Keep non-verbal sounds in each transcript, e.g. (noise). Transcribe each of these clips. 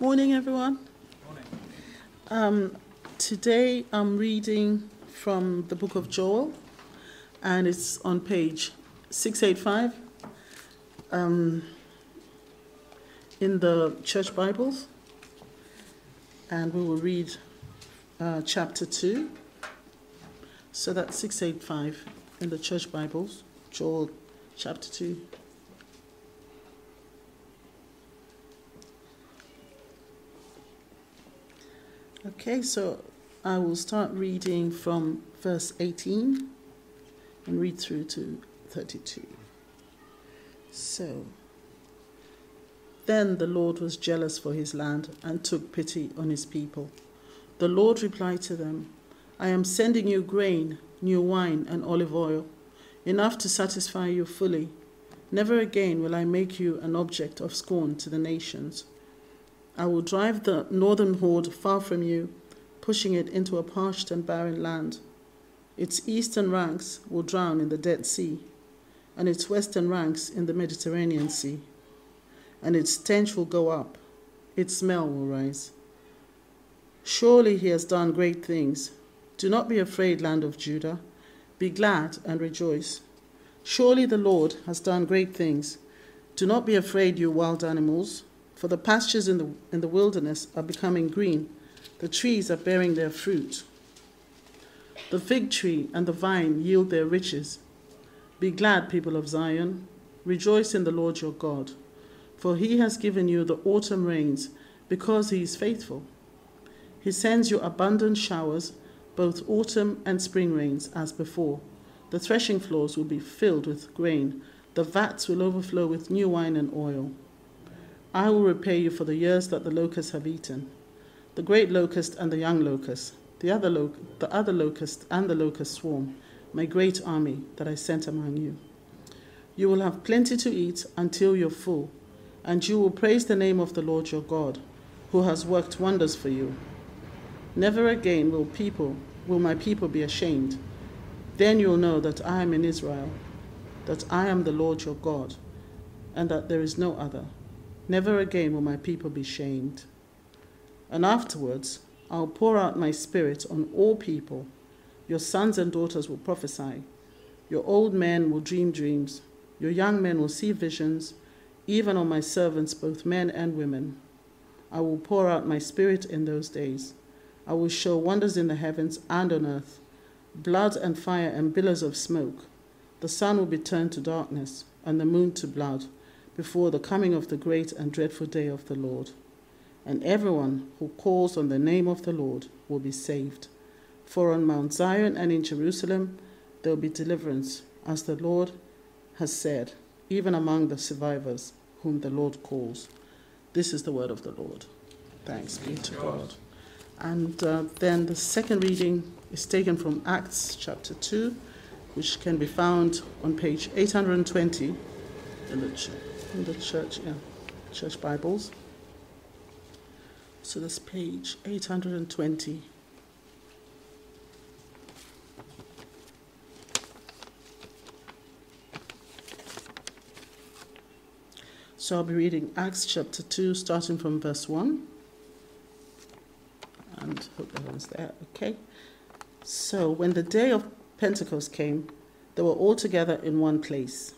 Morning, everyone. Um, today I'm reading from the book of Joel, and it's on page 685 um, in the church Bibles. And we will read uh, chapter 2. So that's 685 in the church Bibles, Joel chapter 2. Okay, so I will start reading from verse 18 and read through to 32. So, then the Lord was jealous for his land and took pity on his people. The Lord replied to them, I am sending you grain, new wine, and olive oil, enough to satisfy you fully. Never again will I make you an object of scorn to the nations. I will drive the northern horde far from you, pushing it into a parched and barren land. Its eastern ranks will drown in the Dead Sea, and its western ranks in the Mediterranean Sea. And its stench will go up, its smell will rise. Surely he has done great things. Do not be afraid, land of Judah. Be glad and rejoice. Surely the Lord has done great things. Do not be afraid, you wild animals for the pastures in the, in the wilderness are becoming green, the trees are bearing their fruit. The fig tree and the vine yield their riches. Be glad, people of Zion. Rejoice in the Lord your God, for he has given you the autumn rains, because he is faithful. He sends you abundant showers, both autumn and spring rains, as before. The threshing floors will be filled with grain, the vats will overflow with new wine and oil. I will repay you for the years that the locusts have eaten, the great locust and the young locust, the other, lo- the other locust and the locust swarm, my great army that I sent among you. You will have plenty to eat until you're full, and you will praise the name of the Lord your God, who has worked wonders for you. Never again will people will my people be ashamed. Then you'll know that I am in Israel, that I am the Lord your God, and that there is no other. Never again will my people be shamed. And afterwards, I'll pour out my spirit on all people. Your sons and daughters will prophesy. Your old men will dream dreams. Your young men will see visions, even on my servants, both men and women. I will pour out my spirit in those days. I will show wonders in the heavens and on earth blood and fire and billows of smoke. The sun will be turned to darkness, and the moon to blood before the coming of the great and dreadful day of the Lord. And everyone who calls on the name of the Lord will be saved. For on Mount Zion and in Jerusalem there will be deliverance, as the Lord has said, even among the survivors whom the Lord calls. This is the word of the Lord. Thanks be to God. And uh, then the second reading is taken from Acts chapter 2, which can be found on page 820 in the in the church, yeah, church Bibles. So that's page 820. So I'll be reading Acts chapter 2, starting from verse 1. And hope everyone's there. Okay. So when the day of Pentecost came, they were all together in one place.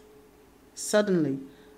Suddenly,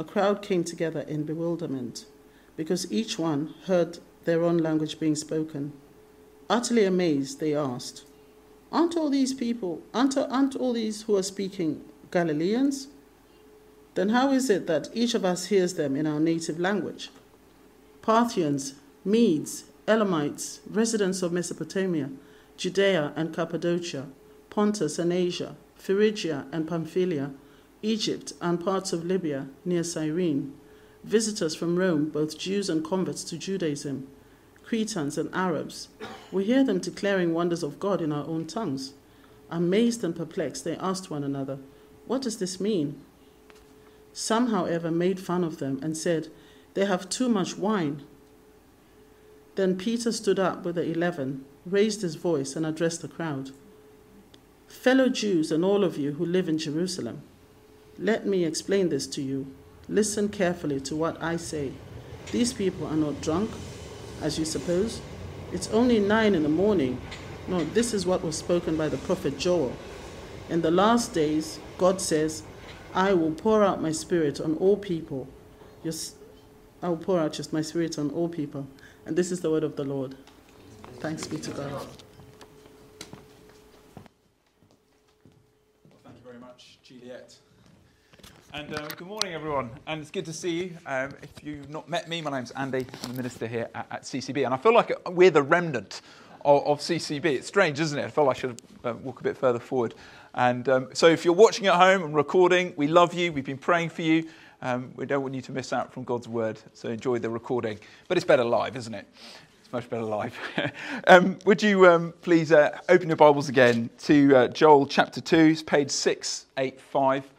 a crowd came together in bewilderment because each one heard their own language being spoken. Utterly amazed, they asked, Aren't all these people, aren't, aren't all these who are speaking Galileans? Then how is it that each of us hears them in our native language? Parthians, Medes, Elamites, residents of Mesopotamia, Judea and Cappadocia, Pontus and Asia, Phrygia and Pamphylia, Egypt, and parts of Libya near Cyrene, visitors from Rome, both Jews and converts to Judaism, Cretans, and Arabs. We hear them declaring wonders of God in our own tongues. Amazed and perplexed, they asked one another, What does this mean? Some, however, made fun of them and said, They have too much wine. Then Peter stood up with the eleven, raised his voice, and addressed the crowd Fellow Jews and all of you who live in Jerusalem, let me explain this to you. Listen carefully to what I say. These people are not drunk, as you suppose. It's only nine in the morning. No, this is what was spoken by the prophet Joel. In the last days, God says, I will pour out my spirit on all people. Yes, I will pour out just my spirit on all people. And this is the word of the Lord. Thanks be to God. Thank you very much, Juliet. And um, good morning, everyone. And it's good to see you. Um, if you've not met me, my name's Andy. I'm the minister here at, at CCB. And I feel like we're the remnant of, of, CCB. It's strange, isn't it? I feel like I should uh, walk a bit further forward. And um, so if you're watching at home and recording, we love you. We've been praying for you. Um, we don't want you to miss out from God's word. So enjoy the recording. But it's better live, isn't it? It's much better live. (laughs) Um, would you um, please uh, open your Bibles again to uh, Joel chapter 2, it's page 685.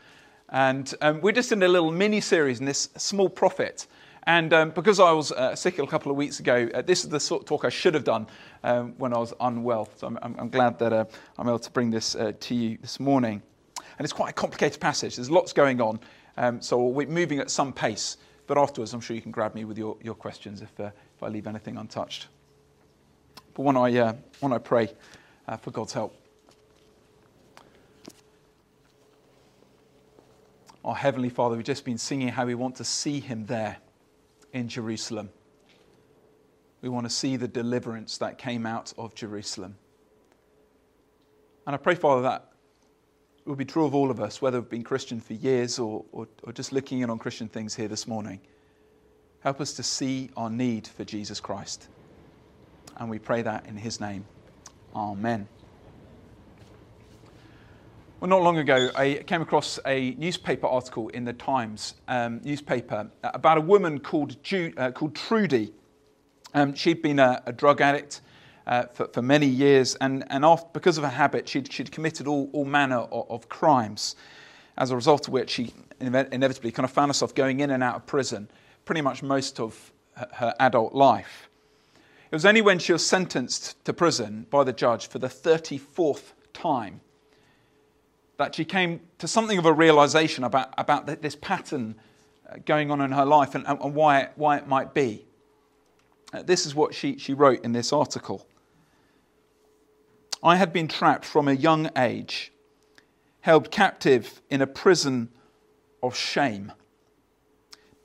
And um, we're just in a little mini series in this small prophet. And um, because I was uh, sick a couple of weeks ago, uh, this is the sort of talk I should have done um, when I was unwell. So I'm, I'm, I'm glad that uh, I'm able to bring this uh, to you this morning. And it's quite a complicated passage, there's lots going on. Um, so we're moving at some pace. But afterwards, I'm sure you can grab me with your, your questions if, uh, if I leave anything untouched. But when I, uh, when I pray for God's help. Our Heavenly Father, we've just been singing how we want to see Him there in Jerusalem. We want to see the deliverance that came out of Jerusalem. And I pray, Father, that it will be true of all of us, whether we've been Christian for years or, or, or just looking in on Christian things here this morning. Help us to see our need for Jesus Christ. And we pray that in His name. Amen. Well, not long ago, I came across a newspaper article in the Times um, newspaper about a woman called, Ju- uh, called Trudy. Um, she'd been a, a drug addict uh, for, for, many years, and, and after, because of her habit, she'd, she'd committed all, all manner of, of, crimes, as a result of which she inevitably kind of found herself going in and out of prison pretty much most of her, her adult life. It was only when she was sentenced to prison by the judge for the 34th time that she came to something of a realization about, about this pattern uh, going on in her life and, and why, it, why it might be. Uh, this is what she, she wrote in this article. I had been trapped from a young age, held captive in a prison of shame,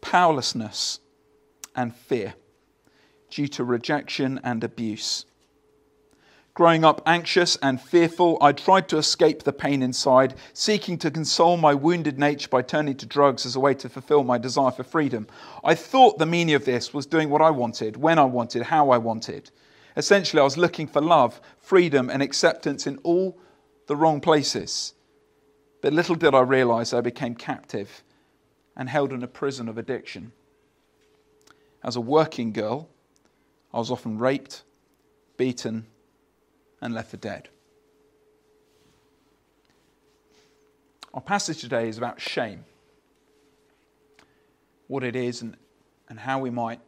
powerlessness, and fear due to rejection and abuse. Growing up anxious and fearful, I tried to escape the pain inside, seeking to console my wounded nature by turning to drugs as a way to fulfill my desire for freedom. I thought the meaning of this was doing what I wanted, when I wanted, how I wanted. Essentially, I was looking for love, freedom, and acceptance in all the wrong places. But little did I realize I became captive and held in a prison of addiction. As a working girl, I was often raped, beaten, and left for dead. Our passage today is about shame what it is and, and how we might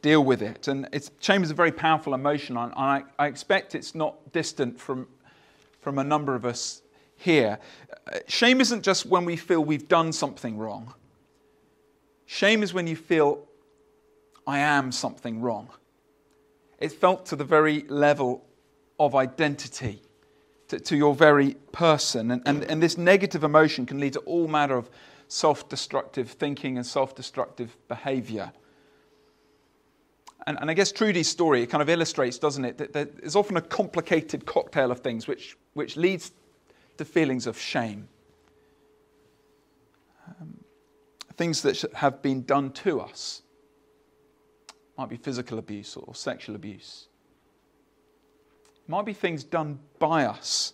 deal with it. And shame is a very powerful emotion, and I, I expect it's not distant from, from a number of us here. Uh, shame isn't just when we feel we've done something wrong, shame is when you feel, I am something wrong. It's felt to the very level of identity to, to your very person. And, and, and this negative emotion can lead to all manner of self destructive thinking and self destructive behavior. And, and, I guess Trudy's story kind of illustrates, doesn't it, that there's often a complicated cocktail of things which, which leads to feelings of shame. Um, things that have been done to us. Might be physical abuse or sexual abuse might be things done by us,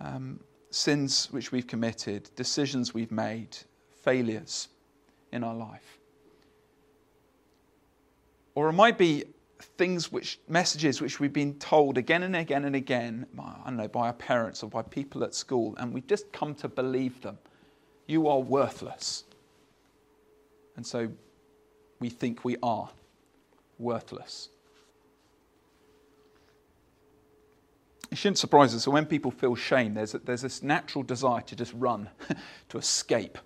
um, sins which we've committed, decisions we've made, failures in our life. Or it might be things which messages which we've been told again and again and again I don't know by our parents or by people at school and we just come to believe them. You are worthless. And so we think we are worthless it shouldn't surprise us so when people feel shame there's, there's this natural desire to just run (laughs) to escape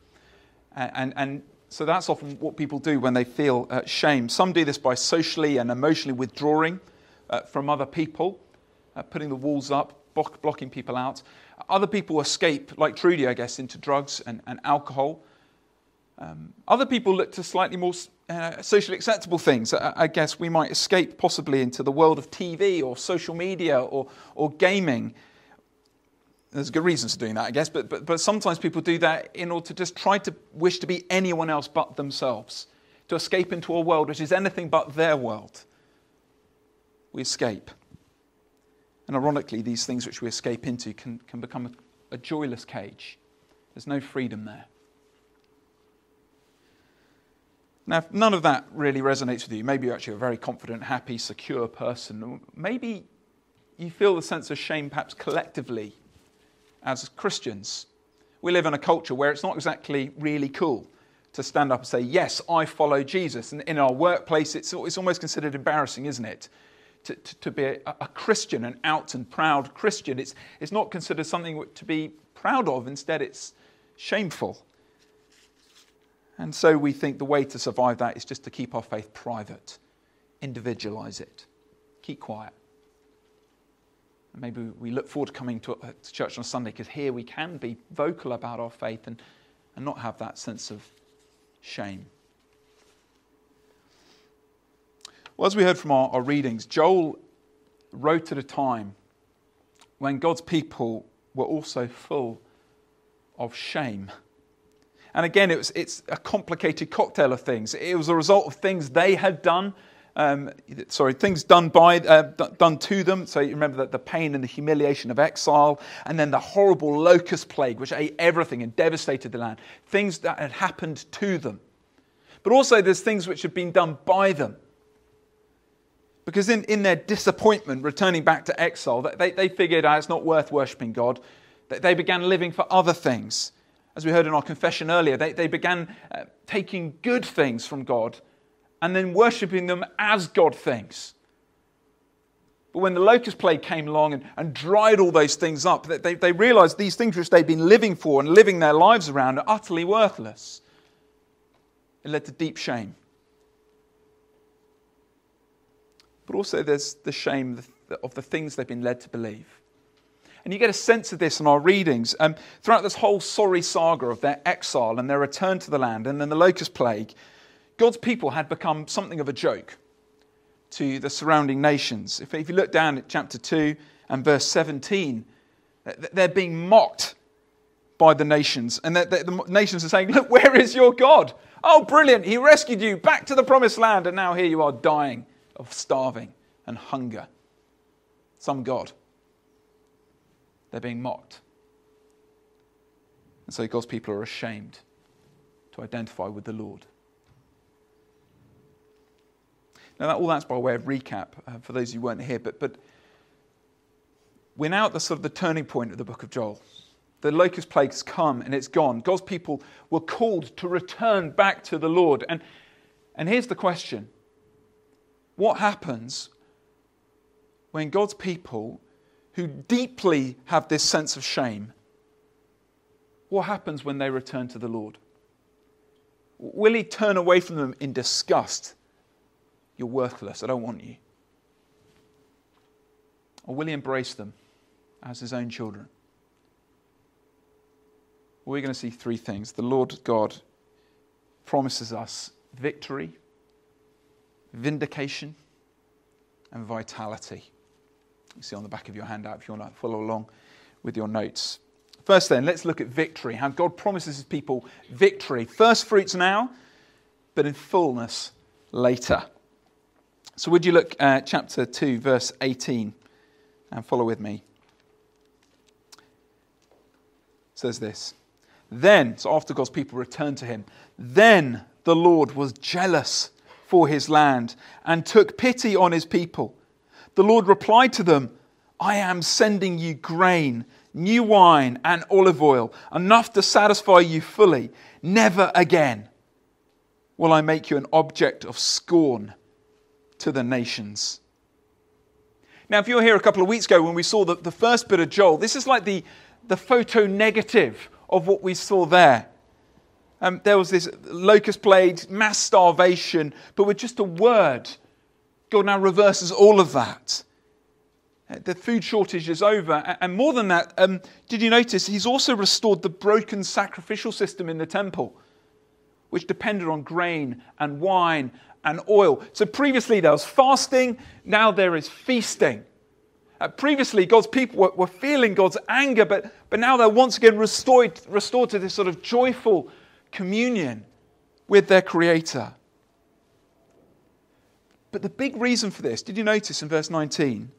and, and, and so that's often what people do when they feel uh, shame. Some do this by socially and emotionally withdrawing uh, from other people, uh, putting the walls up, block, blocking people out. Other people escape, like Trudy, I guess, into drugs and, and alcohol. Um, other people look to slightly more uh, socially acceptable things. I, I, guess we might escape possibly into the world of TV or social media or, or gaming there's good reasons for doing that, I guess, but, but, but sometimes people do that in order to just try to wish to be anyone else but themselves, to escape into a world which is anything but their world. We escape. And ironically, these things which we escape into can, can become a, a joyless cage. There's no freedom there. Now, if none of that really resonates with you, maybe you're actually a very confident, happy, secure person. Maybe you feel the sense of shame perhaps collectively as Christians. We live in a culture where it's not exactly really cool to stand up and say, Yes, I follow Jesus. And in our workplace, it's, it's almost considered embarrassing, isn't it? To, to, to be a, a, Christian, an out and proud Christian. It's, it's not considered something to be proud of, instead, it's shameful. And so we think the way to survive that is just to keep our faith private, individualize it, keep quiet. And maybe we look forward to coming to, uh, to church on Sunday because here we can be vocal about our faith and, and not have that sense of shame. Well, as we heard from our, our readings, Joel wrote at a time when God's people were also full of shame. And again, it was, it's a complicated cocktail of things. It was a result of things they had done um, sorry, things done by, uh, done to them. So you remember that the pain and the humiliation of exile, and then the horrible locust plague, which ate everything and devastated the land. Things that had happened to them. But also there's things which have been done by them. Because in, in their disappointment, returning back to exile, they, they figured oh, it's not worth worshipping God. They began living for other things. As we heard in our confession earlier, they, they began uh, taking good things from God and then worshipping them as God things. But when the locust plague came along and, and dried all those things up, they, they realized these things which they'd been living for and living their lives around are utterly worthless. It led to deep shame. But also, there's the shame of the things they've been led to believe. And you get a sense of this in our readings. Um, throughout this whole sorry saga of their exile and their return to the land and then the locust plague, God's people had become something of a joke to the surrounding nations. If, if you look down at chapter 2 and verse 17, they're being mocked by the nations. And the, the, the nations are saying, Look, where is your God? Oh, brilliant. He rescued you back to the promised land, and now here you are dying of starving and hunger. Some God. They're being mocked. And so God's people are ashamed to identify with the Lord. Now, that, all that's by way of recap uh, for those who weren't here, but, but we're now at the sort of the turning point of the book of Joel. The locust plague's come and it's gone. God's people were called to return back to the Lord. And, and here's the question What happens when God's people, who deeply have this sense of shame, what happens when they return to the Lord? Will He turn away from them in disgust you're worthless. I don't want you. Or will he embrace them as his own children? We're going to see three things. The Lord God promises us victory, vindication, and vitality. You see on the back of your handout if you want to follow along with your notes. First, then, let's look at victory. How God promises his people victory. First fruits now, but in fullness later. So, would you look at chapter 2, verse 18, and follow with me? It says this Then, so after God's people returned to him, then the Lord was jealous for his land and took pity on his people. The Lord replied to them, I am sending you grain, new wine, and olive oil, enough to satisfy you fully. Never again will I make you an object of scorn to the nations. Now, if you were here a couple of weeks ago when we saw the, the first bit of Joel, this is like the, the photo negative of what we saw there. Um, there was this locust plague, mass starvation, but with just a word, God now reverses all of that. Uh, the food shortage is over. And more than that, um, did you notice he's also restored the broken sacrificial system in the temple, which depended on grain and wine and oil. So previously there was fasting, now there is feasting. Uh, previously, God's people were, were, feeling God's anger, but, but now they're once again restored, restored to this sort of joyful communion with their Creator. But the big reason for this, did you notice in verse 19?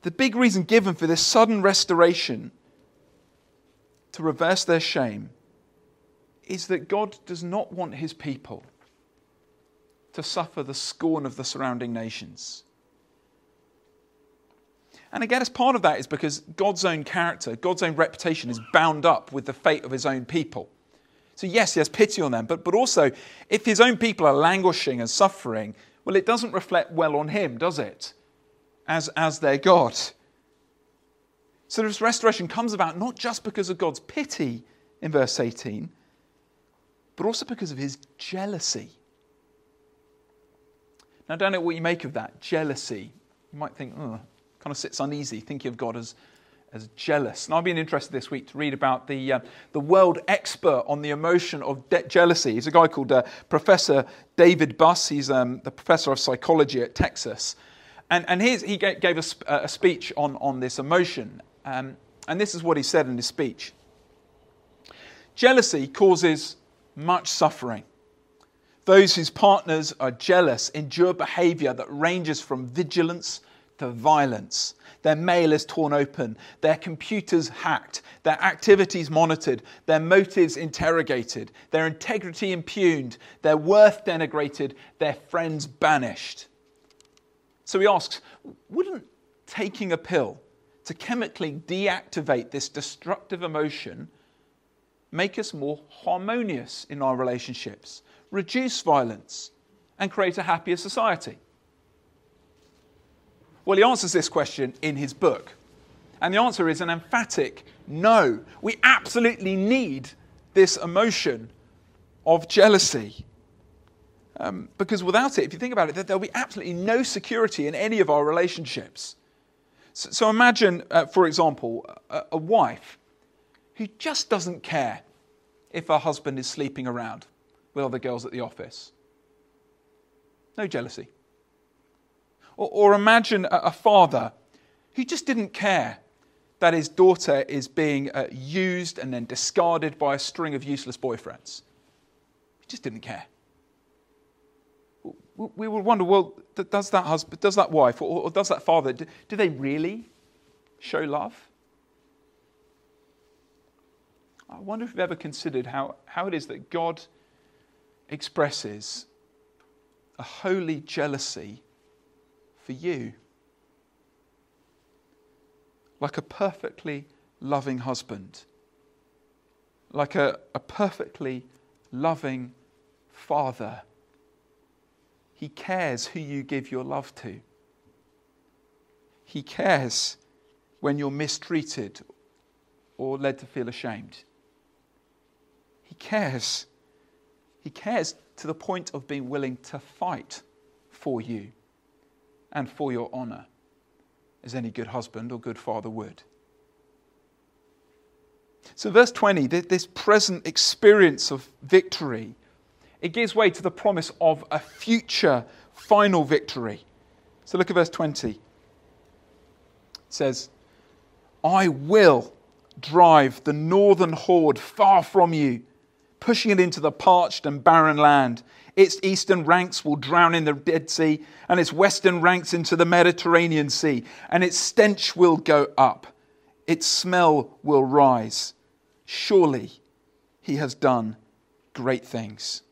The big reason given for this sudden restoration to reverse their shame is that God does not want his people to suffer the scorn of the surrounding nations. And again, as part of that is because God's own character, God's own reputation is bound up with the fate of his own people. So, yes, he has pity on them, but, but also, if his own people are languishing and suffering, well, it doesn't reflect well on him, does it? As, as their God. So, this restoration comes about not just because of God's pity in verse 18, but also because of his jealousy. Now, I don't know what you make of that jealousy. You might think, oh, kind of sits uneasy thinking of God as, as jealous. And I've been interested this week to read about the, uh, the world expert on the emotion of de- jealousy. He's a guy called uh, Professor David Buss. He's um, the professor of psychology at Texas. And, and he gave a, a, speech on, on this emotion. Um, and this is what he said in his speech Jealousy causes much suffering. Those whose partners are jealous endure behavior that ranges from vigilance to violence. Their mail is torn open, their computers hacked, their activities monitored, their motives interrogated, their integrity impugned, their worth denigrated, their friends banished. So he asks Wouldn't taking a pill to chemically deactivate this destructive emotion make us more harmonious in our relationships? reduce violence, and create a happier society? Well, he answers this question in his book. And the answer is an emphatic no. We absolutely need this emotion of jealousy. Um, because without it, if you think about it, there'll be absolutely no security in any of our relationships. So, so imagine, uh, for example, a, a wife who just doesn't care if her husband is sleeping around with other girls at the office. No jealousy. Or, imagine a, father who just didn't care that his daughter is being uh, used and then discarded by a string of useless boyfriends. He just didn't care. We would wonder, well, does that husband, does that wife, or, or does that father, do, do they really show love? I wonder if you've ever considered how, how it is that God expresses a holy jealousy for you. Like a perfectly loving husband, like a, a perfectly loving father. He cares who you give your love to. He cares when you're mistreated or led to feel ashamed. He cares he cares to the point of being willing to fight for you and for your honor, as any good husband or good father would. So, verse 20, this present experience of victory, it gives way to the promise of a future final victory. So, look at verse 20. It says, I will drive the northern horde far from you pushing it into the parched and barren land. Its eastern ranks will drown in the Dead Sea, and its western ranks into the Mediterranean Sea, and its stench will go up, its smell will rise. Surely he has done great things.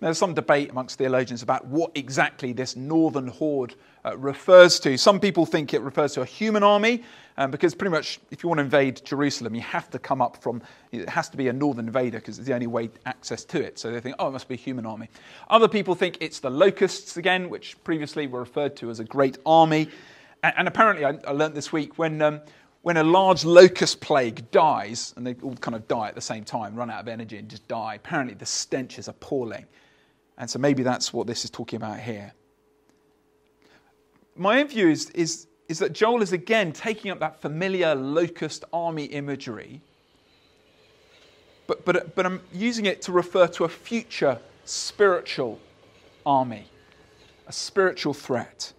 There's some debate amongst theologians about what exactly this northern horde uh, refers to. Some people think it refers to a human army, um, because pretty much if you want to invade Jerusalem, you have to come up from, it has to be a northern invader because it's the only way access to it. So they think, oh, it must be a human army. Other people think it's the locusts again, which previously were referred to as a great army. And, and apparently, I, I learned this week when. Um, when a large locust plague dies, and they all kind of die at the same time, run out of energy and just die, apparently the stench is appalling. And so maybe that's what this is talking about here. My own view is, is, is that Joel is again taking up that familiar locust army imagery, but, but, but I'm using it to refer to a future spiritual army, a spiritual threat.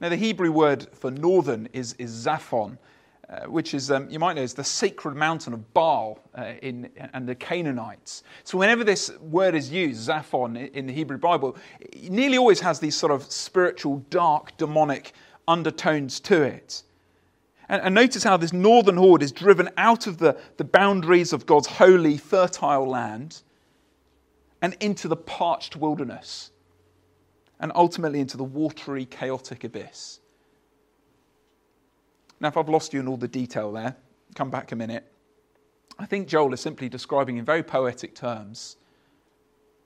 Now, the Hebrew word for northern is, is Zaphon, uh, which is, um, you might know, is the sacred mountain of Baal uh, in, and the Canaanites. So, whenever this word is used, Zaphon, in the Hebrew Bible, it nearly always has these sort of spiritual, dark, demonic undertones to it. And, and notice how this northern horde is driven out of the, the boundaries of God's holy, fertile land and into the parched wilderness and ultimately into the watery, chaotic abyss. Now, if I've lost you in all the detail there, come back a minute. I think Joel is simply describing in very poetic terms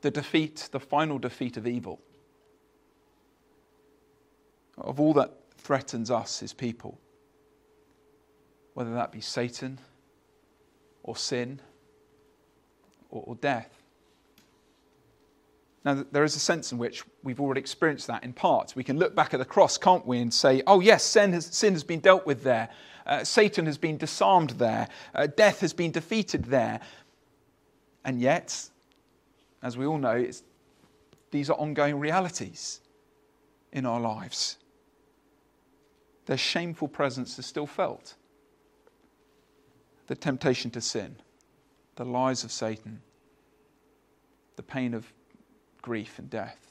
the defeat, the final defeat of evil, of all that threatens us, his people, whether that be Satan or sin or, or death. Now, there is a sense in which we've already experienced that in part. We can look back at the cross, can't we, and say, oh, yes, sin has, sin has been dealt with there. Uh, Satan has been disarmed there. Uh, death has been defeated there. And yet, as we all know, these are ongoing realities in our lives. Their shameful presence is still felt. The temptation to sin, the lies of Satan, the pain of grief and death.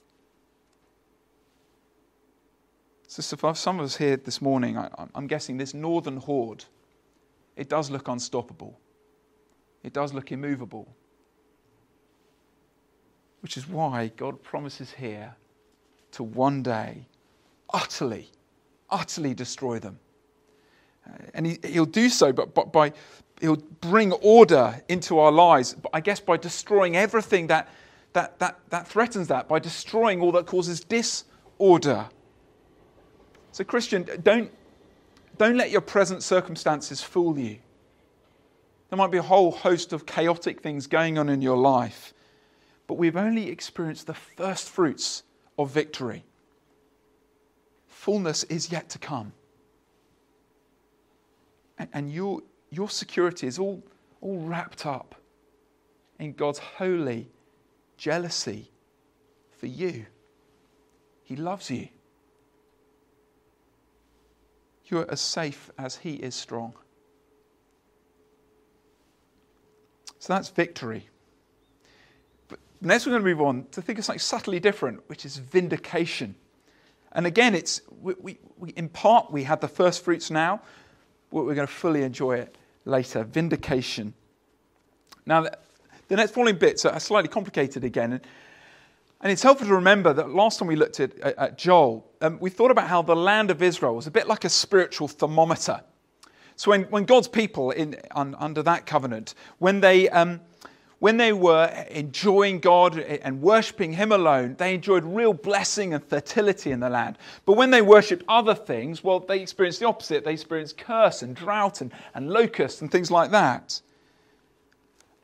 So, for some of us here this morning, I, I'm guessing this northern horde, it does look unstoppable. It does look immovable. Which is why God promises here to one day utterly, utterly destroy them. Uh, and he, will do so, but, but by, he'll bring order into our lives, but I guess by destroying everything that that, that, that threatens that by destroying all that causes disorder. So, Christian, don't, don't let your present circumstances fool you. There might be a whole host of chaotic things going on in your life, but we've only experienced the first fruits of victory. Fullness is yet to come. And, and your, your security is all, all wrapped up in God's holy jealousy for you. He loves you. You're as safe as He is strong. So that's victory. But next, we're going to move on to think of something subtly different, which is vindication. And again, it's we, we, we, in part we have the first fruits now, but we're going to fully enjoy it later. Vindication. Now, the next following bits are slightly complicated again. And it's helpful to remember that last time we looked at, at Joel, um, we thought about how the land of Israel was a bit like a spiritual thermometer. So when, when God's people in, un, under that covenant, when they, um, when they were enjoying God and worshipping Him alone, they enjoyed real blessing and fertility in the land. But when they worshipped other things, well, they experienced the opposite. They experienced curse and drought and, and locusts and things like that.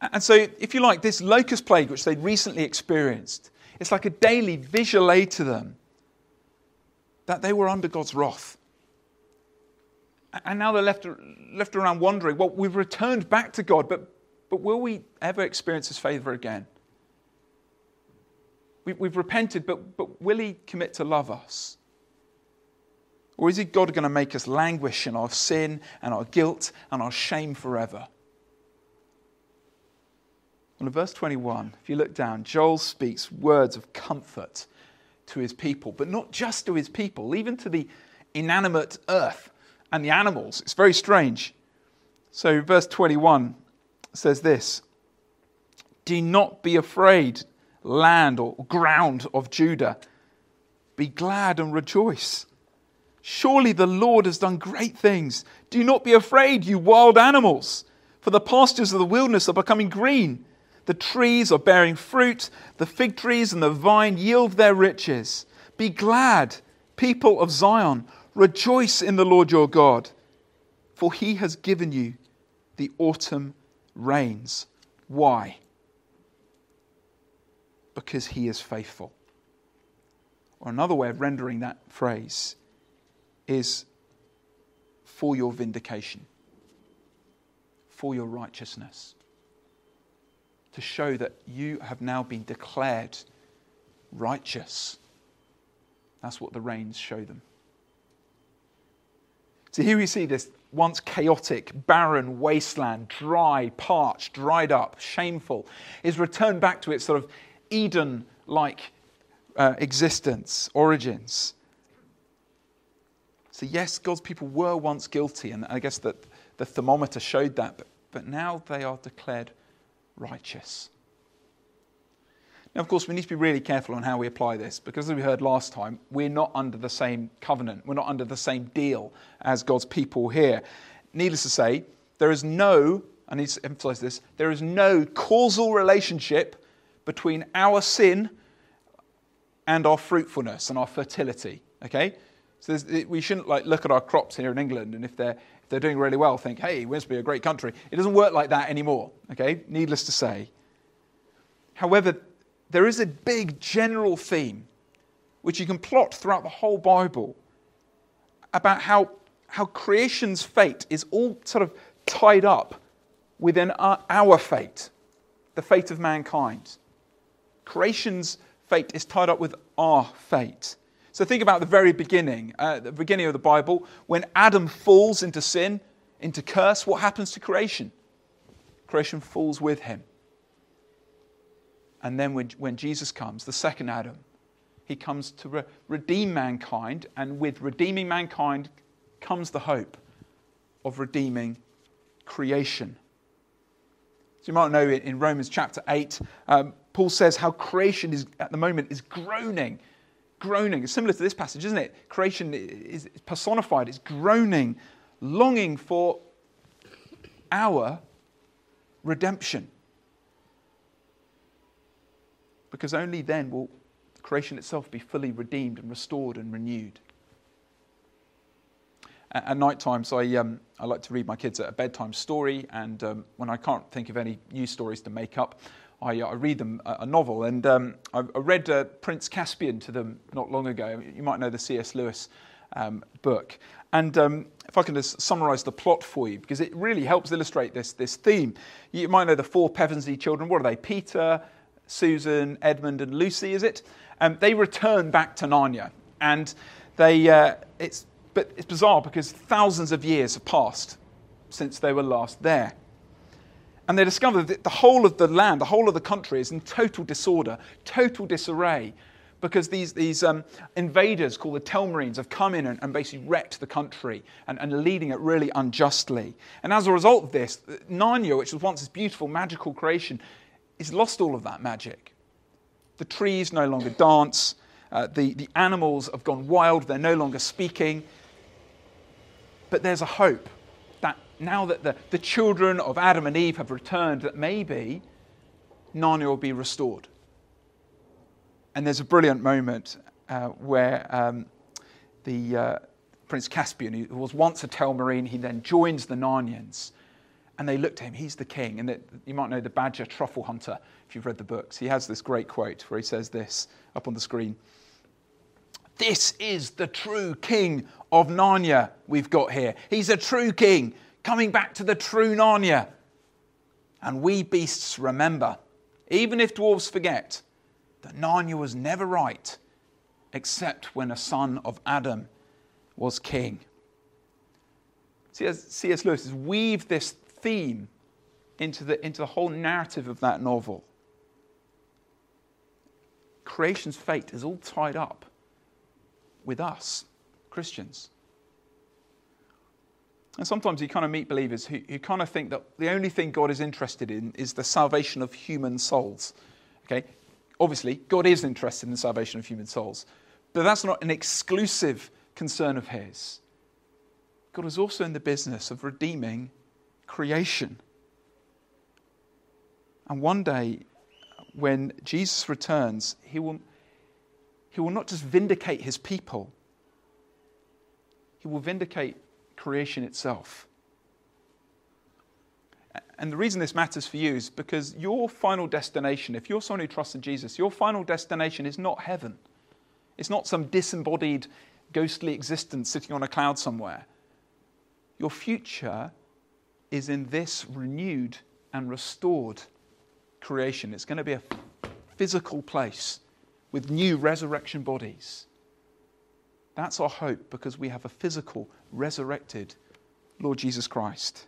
And so, if you like, this locust plague, which they'd recently experienced, it's like a daily visual aid to them that they were under God's wrath. And now they're left, left around wondering, well, we've returned back to God, but, but will we ever experience His favor again? We, we've repented, but, but will He commit to love us? Or is he God going to make us languish in our sin and our guilt and our shame forever? Well, in verse 21, if you look down, Joel speaks words of comfort to his people, but not just to his people, even to the inanimate earth and the animals. It's very strange. So, verse 21 says this Do not be afraid, land or ground of Judah. Be glad and rejoice. Surely the Lord has done great things. Do not be afraid, you wild animals, for the pastures of the wilderness are becoming green. The trees are bearing fruit, the fig trees and the vine yield their riches. Be glad, people of Zion, rejoice in the Lord your God, for he has given you the autumn rains. Why? Because he is faithful. Or another way of rendering that phrase is for your vindication, for your righteousness to show that you have now been declared righteous. That's what the rains show them. So here we see this once chaotic, barren wasteland, dry, parched, dried up, shameful, is returned back to its sort of Eden like uh, existence, origins. So, yes, God's people were once guilty, and I guess that the thermometer showed that, but, but now they are declared righteous. Now, of course, we need to be really careful on how we apply this because, as we heard last time, we're not under the same covenant. We're not under the same deal as God's people here. Needless to say, there is no, I need to emphasize this, there is no causal relationship between our sin and our fruitfulness and our fertility. Okay? So we shouldn't like look at our crops here in England and if they're if they're doing really well, think, hey, we must be a great country. It doesn't work like that anymore, okay? Needless to say. However, there is a big general theme which you can plot throughout the whole Bible about how, how creation's fate is all sort of tied up within our, our fate, the fate of mankind. Creation's fate is tied up with our fate. So think about the very beginning, uh, the beginning of the Bible. When Adam falls into sin, into curse, what happens to creation? Creation falls with him. And then when, when Jesus comes, the second Adam, he comes to re- redeem mankind, and with redeeming mankind comes the hope of redeeming creation. So you might know in Romans chapter 8, um, Paul says how creation is at the moment is groaning groaning. It's similar to this passage, isn't it? Creation is personified, it's groaning, longing for our redemption. Because only then will creation itself be fully redeemed and restored and renewed. At, night times, I, um, I like to read my kids a bedtime story, and um, when I can't think of any new stories to make up, I, I read them a, a novel. And um, I, I, read uh, Prince Caspian to them not long ago. You might know the C.S. Lewis um, book. And um, if I can just summarize the plot for you, because it really helps illustrate this, this theme. You might know the four Pevensie children. What are they? Peter, Susan, Edmund, and Lucy, is it? Um, they return back to Narnia. And they, uh, it's, but it's bizarre because thousands of years have passed since they were last there. And they discover that the whole of the land, the whole of the country is in total disorder, total disarray, because these, these um, invaders called the Telmarines have come in and, and basically wrecked the country and, and leading it really unjustly. And as a result of this, Narnia, which was once this beautiful, magical creation, has lost all of that magic. The trees no longer dance, uh, the, the animals have gone wild, they're no longer speaking. But there's a hope now that the, the children of Adam and Eve have returned, that maybe Narnia will be restored. And there's a brilliant moment uh, where um, the uh, Prince Caspian, who was once a Telmarine, he then joins the Narnians. And they look to him, he's the king. And the, you might know the badger Trufflehunter if you've read the books. He has this great quote where he says this up on the screen This is the true king of Narnia we've got here. He's a true king coming back to the true Narnia. And we beasts remember, even if dwarves forget, that Narnia was never right except when a son of Adam was king. C.S. Lewis has weaved this theme into the, into the whole narrative of that novel. Creation's fate is all tied up with us, Christians. And sometimes you kind of meet believers who, who kind of think that the only thing God is interested in is the salvation of human souls. Okay? obviously, God is interested in the salvation of human souls, but that's not an exclusive concern of His. God is also in the business of redeeming creation. And one day, when Jesus returns, he will, he will not just vindicate his people, he will vindicate creation itself. And the reason this matters for you is because your final destination, if you're someone who trusts in Jesus, your final destination is not heaven. It's not some disembodied, ghostly existence sitting on a cloud somewhere. Your future is in this renewed and restored creation. It's going to be a physical place with new resurrection bodies. That's our hope because we have a physical, resurrected Lord Jesus Christ.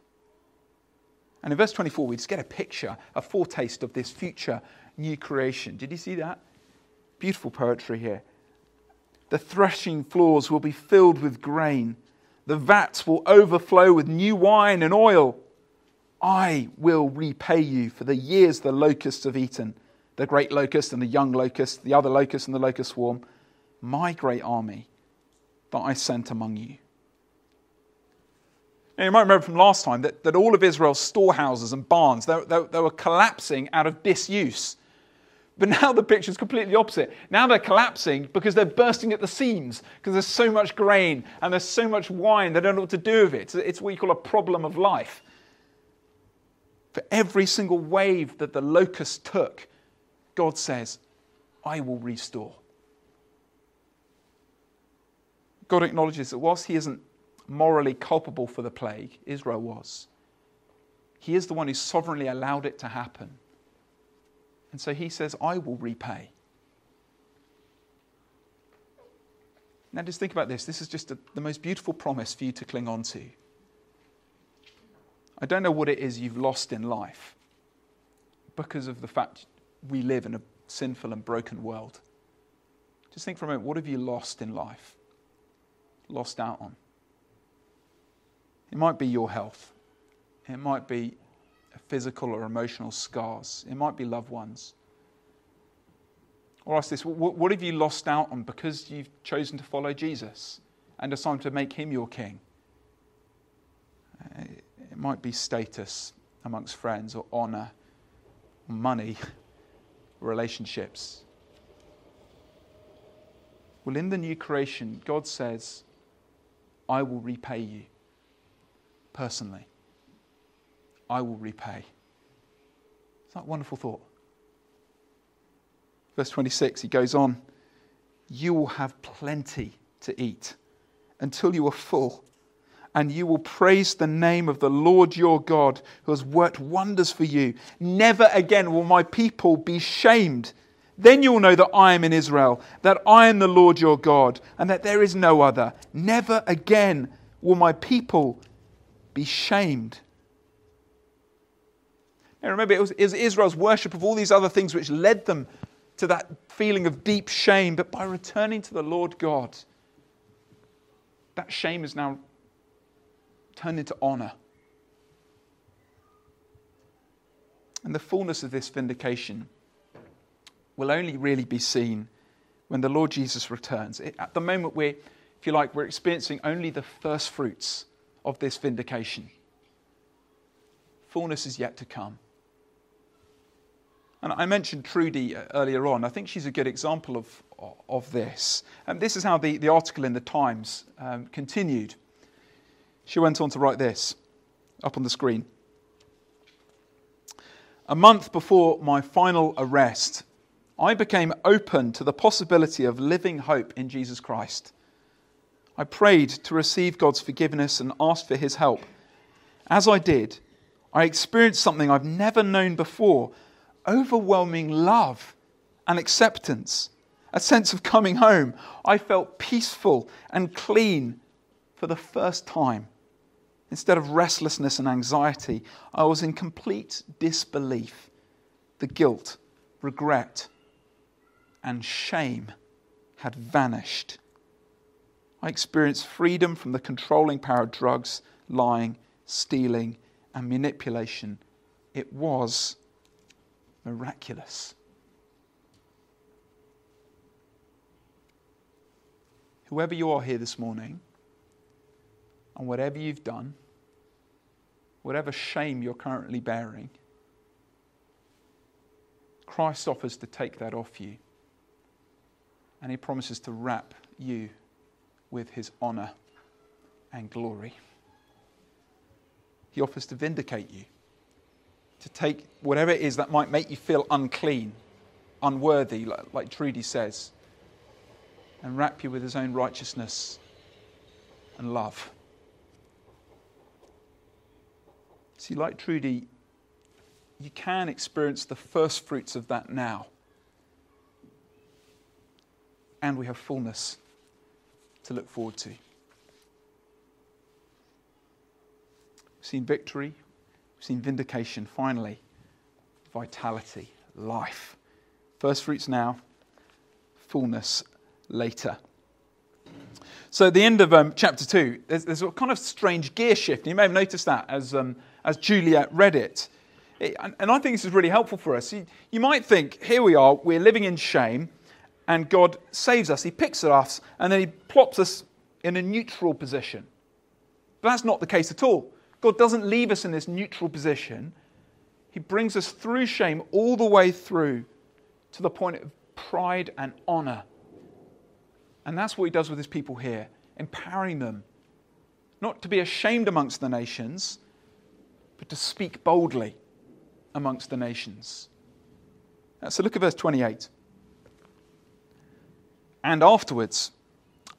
And in verse 24, we just get a picture, a foretaste of this future new creation. Did you see that? Beautiful poetry here. The threshing floors will be filled with grain, the vats will overflow with new wine and oil. I will repay you for the years the locusts have eaten, the great locust and the young locust, the other locust and the locust swarm, my great army that I sent among you. Now, you might remember from last time that, that all of Israel's storehouses and barns, they, they, they were collapsing out of disuse. But (laughs) now the picture is completely opposite. Now they're collapsing because they're bursting at the seams because there's so much grain and there's so much wine, they don't know what to do with it. It's, it's what you call a problem of life for every single wave that the locust took, God says, I will restore. God acknowledges that whilst he isn't morally culpable for the plague, Israel was, he is the one who sovereignly allowed it to happen. And so he says, I will repay. Now, just think about this. This is just a, the most beautiful promise for you to cling on to. I don't know what it is you've lost in life because of the fact we live in a sinful and broken world. Just think for a moment what have you lost in life? Lost out on? It might be your health, it might be physical or emotional scars, it might be loved ones. Or ask this what have you lost out on because you've chosen to follow Jesus and decided to make him your king? Uh, it might be status amongst friends or honor, money, (laughs) relationships. Well, in the new creation, God says, I will repay you personally. I will repay. It's that wonderful thought. Verse 26, he goes on, You will have plenty to eat until you are full and you will praise the name of the Lord your God who has worked wonders for you. Never again will my people be shamed. Then you will know that I am in Israel, that I am the Lord your God, and that there is no other. Never again will my people be shamed. Now remember, it was, Israel's worship of all these other things which led them to that feeling of deep shame, but by returning to the Lord God, that shame is now turned into honor. And the fullness of this vindication will only really be seen when the Lord Jesus returns. At the moment, we're, if you like, we're experiencing only the first fruits of this vindication. Fullness is yet to come. And I mentioned Trudy uh, earlier on. I think she's a good example of, of this. And this is how the, the article in the Times um, continued. She went on to write this up on the screen. A month before my final arrest, I became open to the possibility of living hope in Jesus Christ. I prayed to receive God's forgiveness and asked for his help. As I did, I experienced something I've never known before overwhelming love and acceptance, a sense of coming home. I felt peaceful and clean for the first time. Instead of restlessness and anxiety, I was in complete disbelief. The guilt, regret, and shame had vanished. I experienced freedom from the controlling power of drugs, lying, stealing, and manipulation. It was miraculous. Whoever you are here this morning, and whatever you've done, whatever shame you're currently bearing, Christ offers to take that off you. And he promises to wrap you with his honor and glory. He offers to vindicate you, to take whatever it is that might make you feel unclean, unworthy, like, like Trudy says, and wrap you with his own righteousness and love. See, like Trudy, you can experience the first fruits of that now. And we have fullness to look forward to. We've seen victory, we've seen vindication, finally, vitality, life. First fruits now, fullness later. So at the end of um, chapter 2, there's, there's, a kind of strange gear shift. You may have noticed that as, um, as Juliet read it. it. And I think this is really helpful for us. You, you might think, here we are, we're living in shame, and God saves us. He picks us, and then He plops us in a neutral position. But that's not the case at all. God doesn't leave us in this neutral position. He brings us through shame all the way through to the point of pride and honor and that's what he does with his people here, empowering them not to be ashamed amongst the nations, but to speak boldly amongst the nations. So look at verse 28. And afterwards,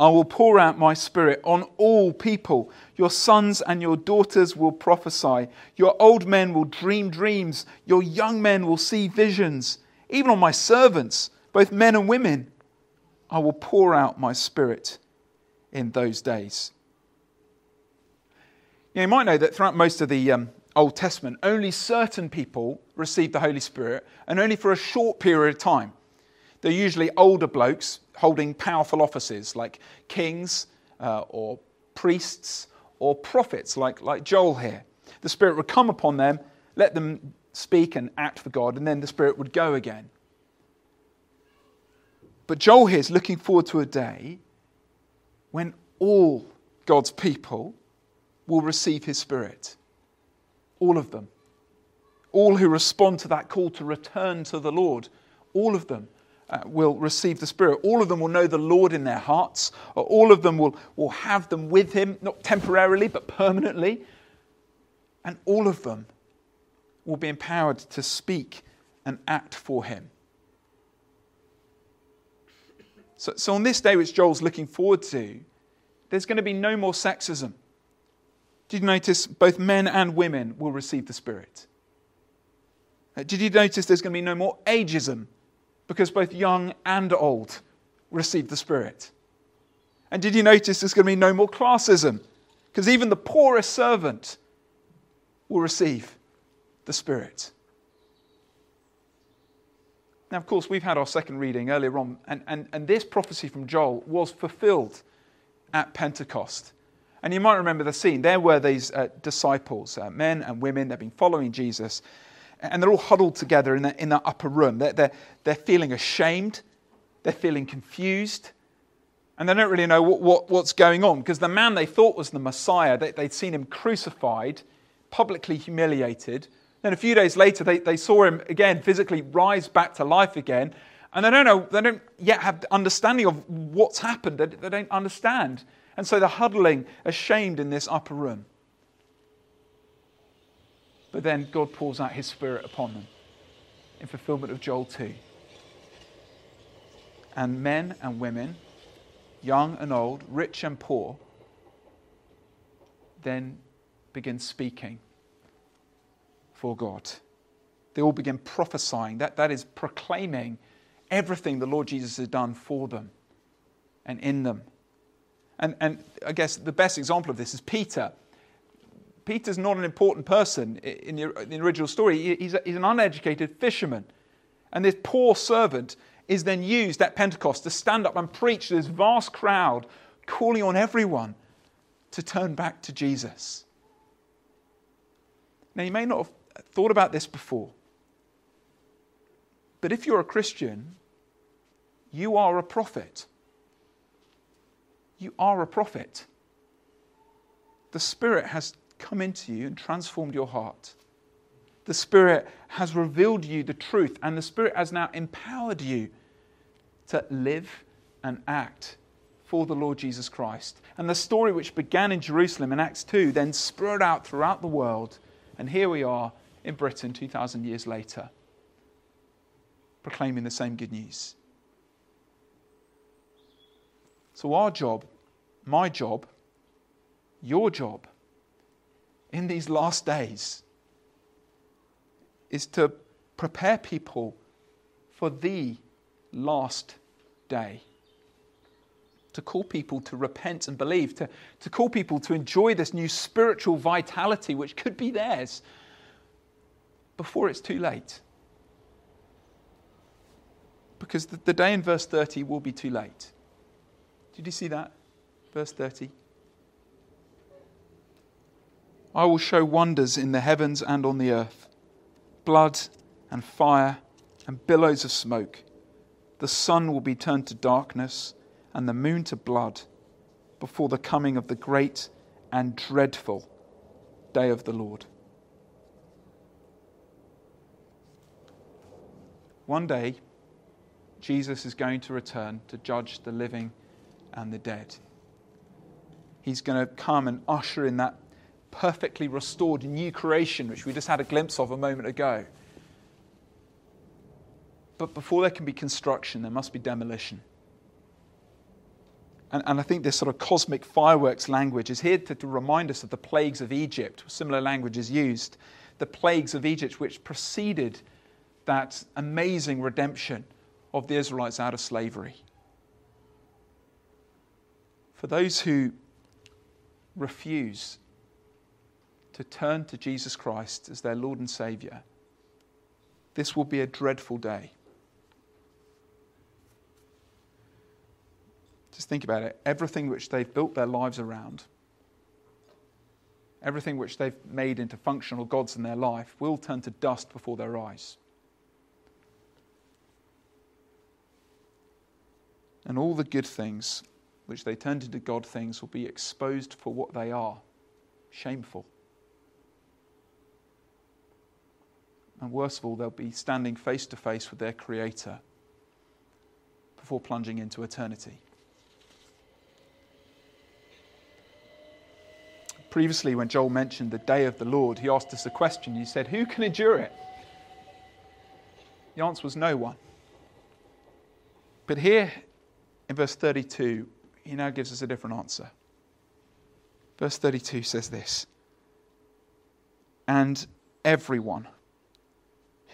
I will pour out my spirit on all people. Your sons and your daughters will prophesy. Your old men will dream dreams. Your young men will see visions. Even on my servants, both men and women. I will pour out my spirit in those days. You, you might know that throughout most of the um, Old Testament, only certain people received the Holy Spirit and only for a short period of time. They're usually older blokes holding powerful offices like kings uh, or priests or prophets like, like Joel here. The Spirit would come upon them, let them speak and act for God, and then the Spirit would go again. But Joel here is looking forward to a day when all God's people will receive his spirit. All of them. All who respond to that call to return to the Lord, all of them uh, will receive the Spirit. All of them will know the Lord in their hearts. All of them will, will have them with Him, not temporarily, but permanently. And all of them will be empowered to speak and act for Him. So, so on this day, which Joel's looking forward to, there's going to be no more sexism. Did you notice both men and women will receive the Spirit? Uh, did you notice there's going to be no more ageism because both young and old receive the Spirit? And did you notice there's going to be no more classism because even the poorest servant will receive the Spirit? Now, of course, we've had our second reading earlier on, and, and, and this prophecy from Joel was fulfilled at Pentecost. And you might remember the scene. There were these uh, disciples, uh, men and women, they've been following Jesus, and they're all huddled together in, the, in that upper room. They're, they're, they're feeling ashamed, they're feeling confused, and they don't really know what, what, what's going on because the man they thought was the Messiah, they, they'd seen him crucified, publicly humiliated, then a few days later, they, they saw him again physically rise back to life again. And they don't know, they don't yet have understanding of what's happened. They, they don't understand. And so they're huddling, ashamed in this upper room. But then God pours out his spirit upon them in fulfillment of Joel 2. And men and women, young and old, rich and poor, then begin speaking for God. They all begin prophesying. That, that is proclaiming everything the Lord Jesus has done for them and in them. And, and I guess the best example of this is Peter. Peter's not an important person in the, in the original story. He's, a, he's an uneducated fisherman. And this poor servant is then used at Pentecost to stand up and preach to this vast crowd, calling on everyone to turn back to Jesus. Now, you may not have thought about this before. But if you're a Christian, you are a prophet. You are a prophet. The Spirit has come into you and transformed your heart. The Spirit has revealed you the truth, and the Spirit has now empowered you to live and act for the Lord Jesus Christ. And the story which began in Jerusalem in Acts 2 then spread out throughout the world. And here we are in Britain 2,000 years later, proclaiming the same good news. So, our job, my job, your job in these last days is to prepare people for the last day. To call people to repent and believe, to, to call people to enjoy this new spiritual vitality which could be theirs before it's too late. Because the, the day in verse 30 will be too late. Did you see that? Verse 30. I will show wonders in the heavens and on the earth blood and fire and billows of smoke. The sun will be turned to darkness and the moon to blood before the coming of the great and dreadful day of the Lord. One day, Jesus is going to return to judge the living and the dead. He's going to come and usher in that perfectly restored new creation, which we just had a glimpse of a moment ago. But before there can be construction, there must be demolition. And, and I think this sort of cosmic fireworks language is here to, to remind us of the plagues of Egypt. Similar language is used. The plagues of Egypt, which preceded that amazing redemption of the Israelites out of slavery. For those who refuse to turn to Jesus Christ as their Lord and Savior, this will be a dreadful day. Just think about it. Everything which they've built their lives around, everything which they've made into functional gods in their life, will turn to dust before their eyes. And all the good things which they turned into God things will be exposed for what they are shameful. And worst of all, they'll be standing face to face with their Creator before plunging into eternity. Previously, when Joel mentioned the day of the Lord, he asked us a question. He said, Who can endure it? The answer was no one. But here in verse 32, he now gives us a different answer. Verse 32 says this And everyone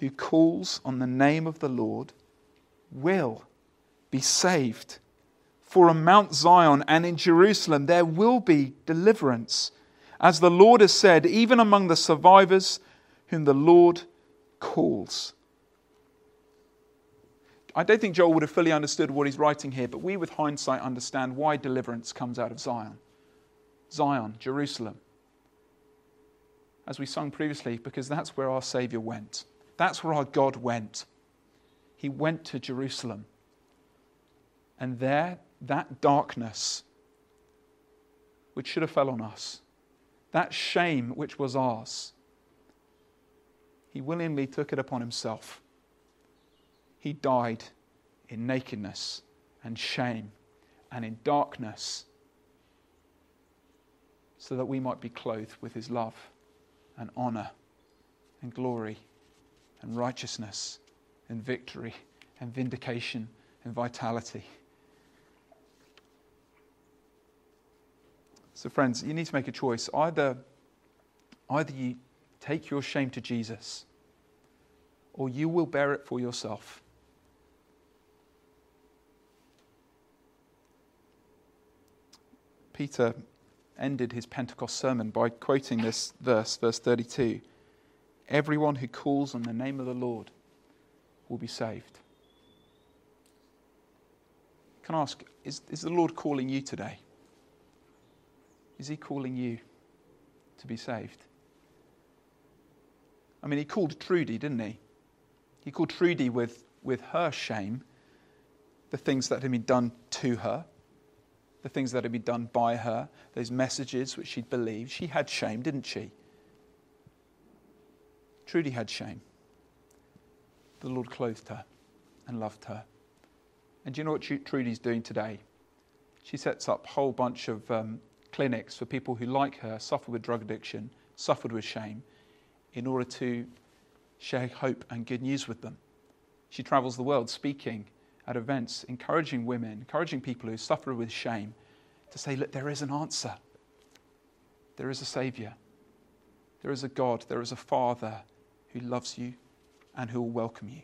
who calls on the name of the Lord will be saved. For on Mount Zion and in Jerusalem there will be deliverance. As the Lord has said, even among the survivors whom the Lord calls. I don't think Joel would have fully understood what he's writing here, but we, with hindsight, understand why deliverance comes out of Zion. Zion, Jerusalem. As we sung previously, because that's where our Saviour went. That's where our God went. He went to Jerusalem. And there, that darkness, which should have fell on us, that shame which was ours, he willingly took it upon himself. He died in nakedness and shame and in darkness so that we might be clothed with his love and honor and glory and righteousness and victory and vindication and vitality. So, friends, you need to make a choice. Either, either you take your shame to Jesus, or you will bear it for yourself. Peter ended his Pentecost sermon by quoting this verse, verse 32 Everyone who calls on the name of the Lord will be saved. Can I ask, is, is the Lord calling you today? Is he calling you to be saved? I mean, he called Trudy, didn't he? He called Trudy with, with her shame, the things that had been done to her, the things that had been done by her, those messages which she'd believed. She had shame, didn't she? Trudy had shame. The Lord clothed her and loved her. And do you know what Trudy's doing today? She sets up a whole bunch of um, clinics for people who, like her, suffer with drug addiction, suffered with shame, in order to share hope and good news with them. She travels the world speaking at events, encouraging women, encouraging people who suffer with shame to say, look, there is an answer. There is a Savior. There is a God. There is a Father who loves you and who will welcome you.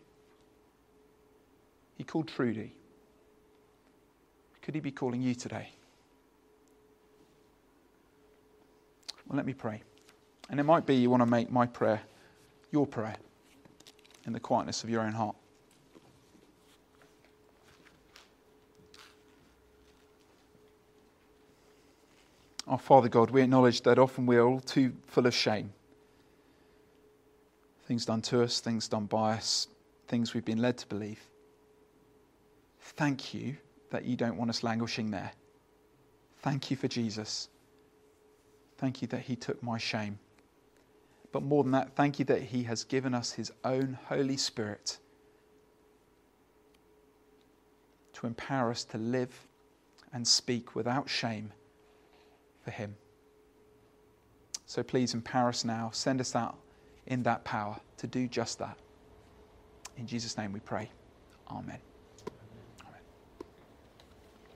He called Trudy. Could he be calling you today? Well, let me pray. And it might be you want to make my prayer your prayer in the quietness of your own heart. Our Father God, we acknowledge that often we are all too full of shame. Things done to us, things done by us, things we've been led to believe. Thank you that you don't want us languishing there. Thank you for Jesus. Thank you that he took my shame. But more than that, thank you that he has given us his own Holy Spirit to empower us to live and speak without shame for him. So please empower us now. Send us out in that power to do just that. In Jesus' name we pray. Amen.